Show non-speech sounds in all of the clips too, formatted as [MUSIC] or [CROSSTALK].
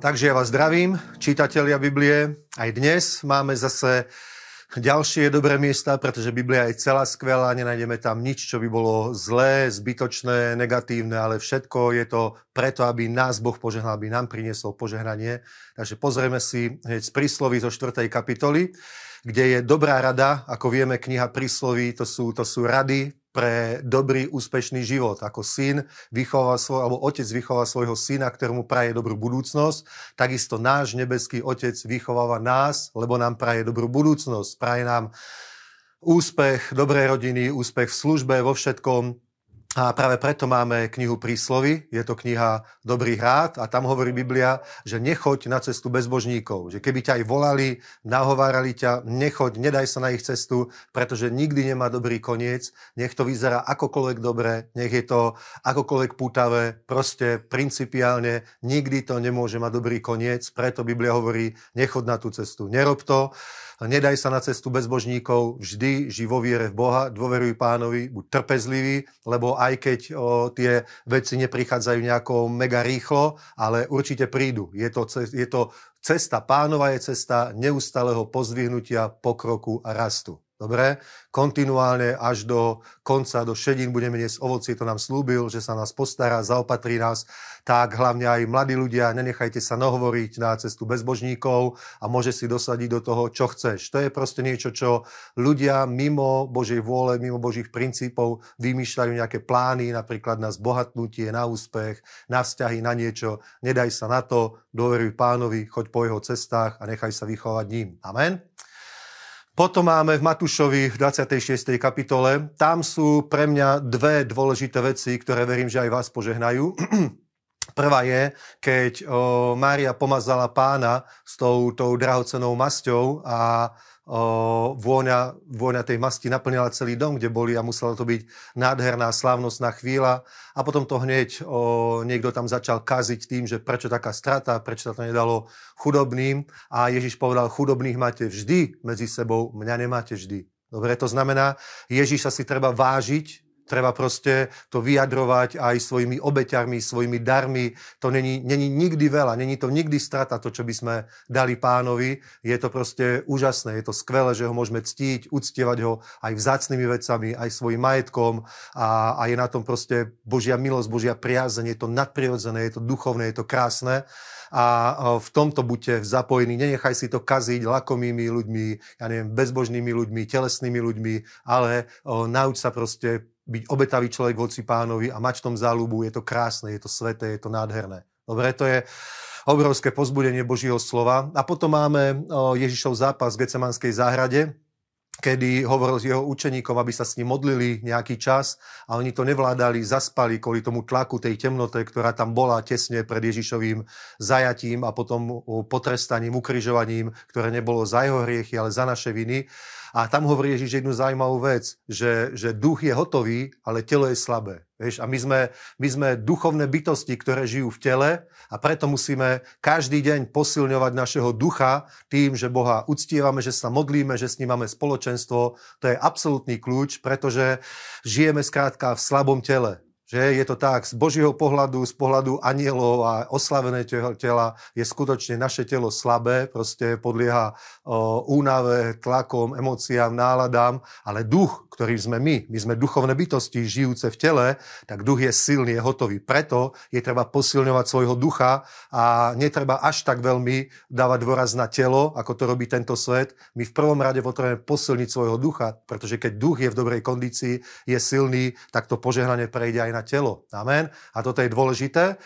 Takže ja vás zdravím, čítatelia Biblie. Aj dnes máme zase ďalšie dobré miesta, pretože Biblia je celá skvelá, nenájdeme tam nič, čo by bolo zlé, zbytočné, negatívne, ale všetko je to preto, aby nás Boh požehnal, aby nám priniesol požehnanie. Takže pozrieme si hneď z prísloví zo 4. kapitoly, kde je dobrá rada, ako vieme, kniha prísloví, to sú, to sú rady pre dobrý, úspešný život. Ako syn vychová svoj, alebo otec vychová svojho syna, ktorému praje dobrú budúcnosť, takisto náš nebeský otec vychováva nás, lebo nám praje dobrú budúcnosť. Praje nám úspech, dobré rodiny, úspech v službe, vo všetkom, a práve preto máme knihu Príslovy, je to kniha Dobrých rád a tam hovorí Biblia, že nechoď na cestu bezbožníkov. Že keby ťa aj volali, nahovárali ťa, nechoď, nedaj sa na ich cestu, pretože nikdy nemá dobrý koniec. Nech to vyzerá akokoľvek dobre, nech je to akokoľvek pútavé, proste principiálne nikdy to nemôže mať dobrý koniec. Preto Biblia hovorí, nechod na tú cestu, nerob to nedaj sa na cestu bezbožníkov, vždy ži vo viere v Boha, dôveruj pánovi, buď trpezlivý, lebo aj keď o, tie veci neprichádzajú nejako mega rýchlo, ale určite prídu. Je to, je to cesta, pánova je cesta neustáleho pozdvihnutia, pokroku a rastu. Dobre? Kontinuálne až do konca, do šedín budeme niesť ovocie, to nám slúbil, že sa nás postará, zaopatrí nás. Tak hlavne aj mladí ľudia, nenechajte sa nahovoriť na cestu bezbožníkov a môže si dosadiť do toho, čo chceš. To je proste niečo, čo ľudia mimo Božej vôle, mimo Božích princípov vymýšľajú nejaké plány, napríklad na zbohatnutie, na úspech, na vzťahy, na niečo. Nedaj sa na to, dôveruj pánovi, choď po jeho cestách a nechaj sa vychovať ním. Amen. Potom máme v Matúšovi v 26. kapitole. Tam sú pre mňa dve dôležité veci, ktoré verím, že aj vás požehnajú. [CLEARS THROAT] Prvá je, keď Mária pomazala pána s tou, tou drahocenou masťou a vôňa, vôňa tej masti naplňala celý dom, kde boli a musela to byť nádherná, slávnostná chvíľa. A potom to hneď o, niekto tam začal kaziť tým, že prečo taká strata, prečo sa to nedalo chudobným. A Ježiš povedal, chudobných máte vždy medzi sebou, mňa nemáte vždy. Dobre, to znamená, Ježiša si treba vážiť Treba proste to vyjadrovať aj svojimi obeťami, svojimi darmi. To není, není nikdy veľa, není to nikdy strata, to, čo by sme dali pánovi. Je to proste úžasné, je to skvelé, že ho môžeme ctiť, uctievať ho aj vzácnými vecami, aj svojim majetkom a, a je na tom proste Božia milosť, Božia priazeň, je to nadprirodzené, je to duchovné, je to krásne a v tomto buďte zapojení. Nenechaj si to kaziť lakomými ľuďmi, ja neviem, bezbožnými ľuďmi, telesnými ľuďmi, ale o, nauč sa proste byť obetavý človek voci pánovi a mať v tom záľubu, je to krásne, je to sveté, je to nádherné. Dobre, to je obrovské pozbudenie Božieho slova. A potom máme Ježišov zápas v Gecemanskej záhrade, kedy hovoril s jeho učeníkom, aby sa s ním modlili nejaký čas a oni to nevládali, zaspali kvôli tomu tlaku tej temnote, ktorá tam bola tesne pred Ježišovým zajatím a potom potrestaním, ukrižovaním, ktoré nebolo za jeho hriechy, ale za naše viny. A tam hovorí Ježiš jednu zaujímavú vec, že, že duch je hotový, ale telo je slabé. Vieš, a my sme, my sme duchovné bytosti, ktoré žijú v tele a preto musíme každý deň posilňovať našeho ducha tým, že Boha uctievame, že sa modlíme, že s ním máme spoločenstvo. To je absolútny kľúč, pretože žijeme skrátka v slabom tele. Že je to tak, z Božieho pohľadu, z pohľadu anielov a oslavené tela je skutočne naše telo slabé, proste podlieha o, únave, tlakom, emóciám, náladám, ale duch, ktorý sme my, my sme duchovné bytosti žijúce v tele, tak duch je silný, je hotový. Preto je treba posilňovať svojho ducha a netreba až tak veľmi dávať dôraz na telo, ako to robí tento svet. My v prvom rade potrebujeme posilniť svojho ducha, pretože keď duch je v dobrej kondícii, je silný, tak to požehnanie prejde aj na na telo. Amen. A toto je dôležité.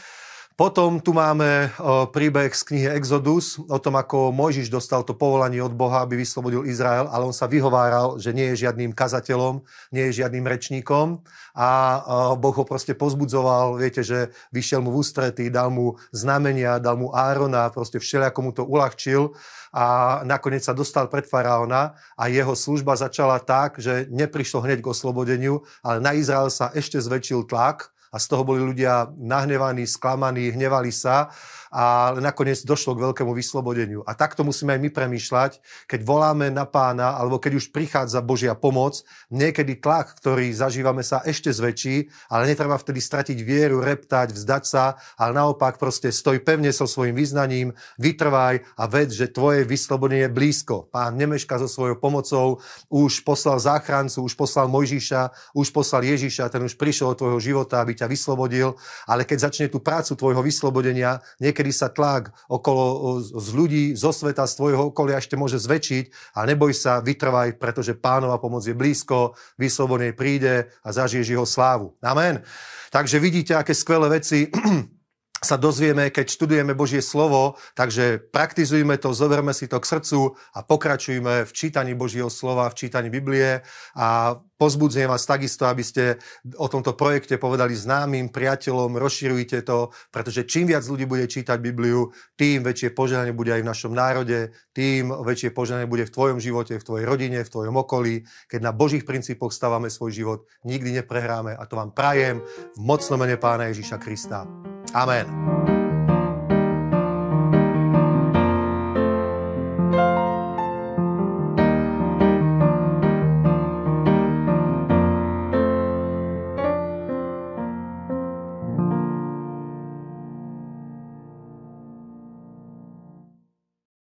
Potom tu máme príbeh z knihy Exodus o tom, ako Mojžiš dostal to povolanie od Boha, aby vyslobodil Izrael, ale on sa vyhováral, že nie je žiadnym kazateľom, nie je žiadnym rečníkom. A Boh ho proste pozbudzoval, viete, že vyšiel mu v ústretí, dal mu znamenia, dal mu Árona, proste všelijako mu to uľahčil. A nakoniec sa dostal pred faraóna a jeho služba začala tak, že neprišlo hneď k oslobodeniu, ale na Izrael sa ešte zväčšil tlak a z toho boli ľudia nahnevaní, sklamaní, hnevali sa a nakoniec došlo k veľkému vyslobodeniu. A takto musíme aj my premýšľať, keď voláme na pána, alebo keď už prichádza Božia pomoc, niekedy tlak, ktorý zažívame sa ešte zväčší, ale netreba vtedy stratiť vieru, reptať, vzdať sa, ale naopak proste stoj pevne so svojím vyznaním, vytrvaj a ved, že tvoje vyslobodenie je blízko. Pán nemeška so svojou pomocou, už poslal záchrancu, už poslal Mojžiša, už poslal Ježiša, ten už prišiel do tvojho života, aby ťa vyslobodil, ale keď začne tú prácu tvojho vyslobodenia, niekedy sa tlak okolo z ľudí, zo sveta, z tvojho okolia ešte môže zväčšiť a neboj sa, vytrvaj, pretože pánova pomoc je blízko, vyslobodne príde a zažiješ jeho slávu. Amen. Takže vidíte, aké skvelé veci [CLEARS THROAT] sa dozvieme, keď študujeme Božie slovo, takže praktizujme to, zoberme si to k srdcu a pokračujme v čítaní Božieho slova, v čítaní Biblie a pozbudzujem vás takisto, aby ste o tomto projekte povedali známym, priateľom, rozširujte to, pretože čím viac ľudí bude čítať Bibliu, tým väčšie požehnanie bude aj v našom národe, tým väčšie požehnanie bude v tvojom živote, v tvojej rodine, v tvojom okolí. Keď na Božích princípoch stávame svoj život, nikdy neprehráme a to vám prajem v mocnom mene Pána Ježíša Krista. Amen.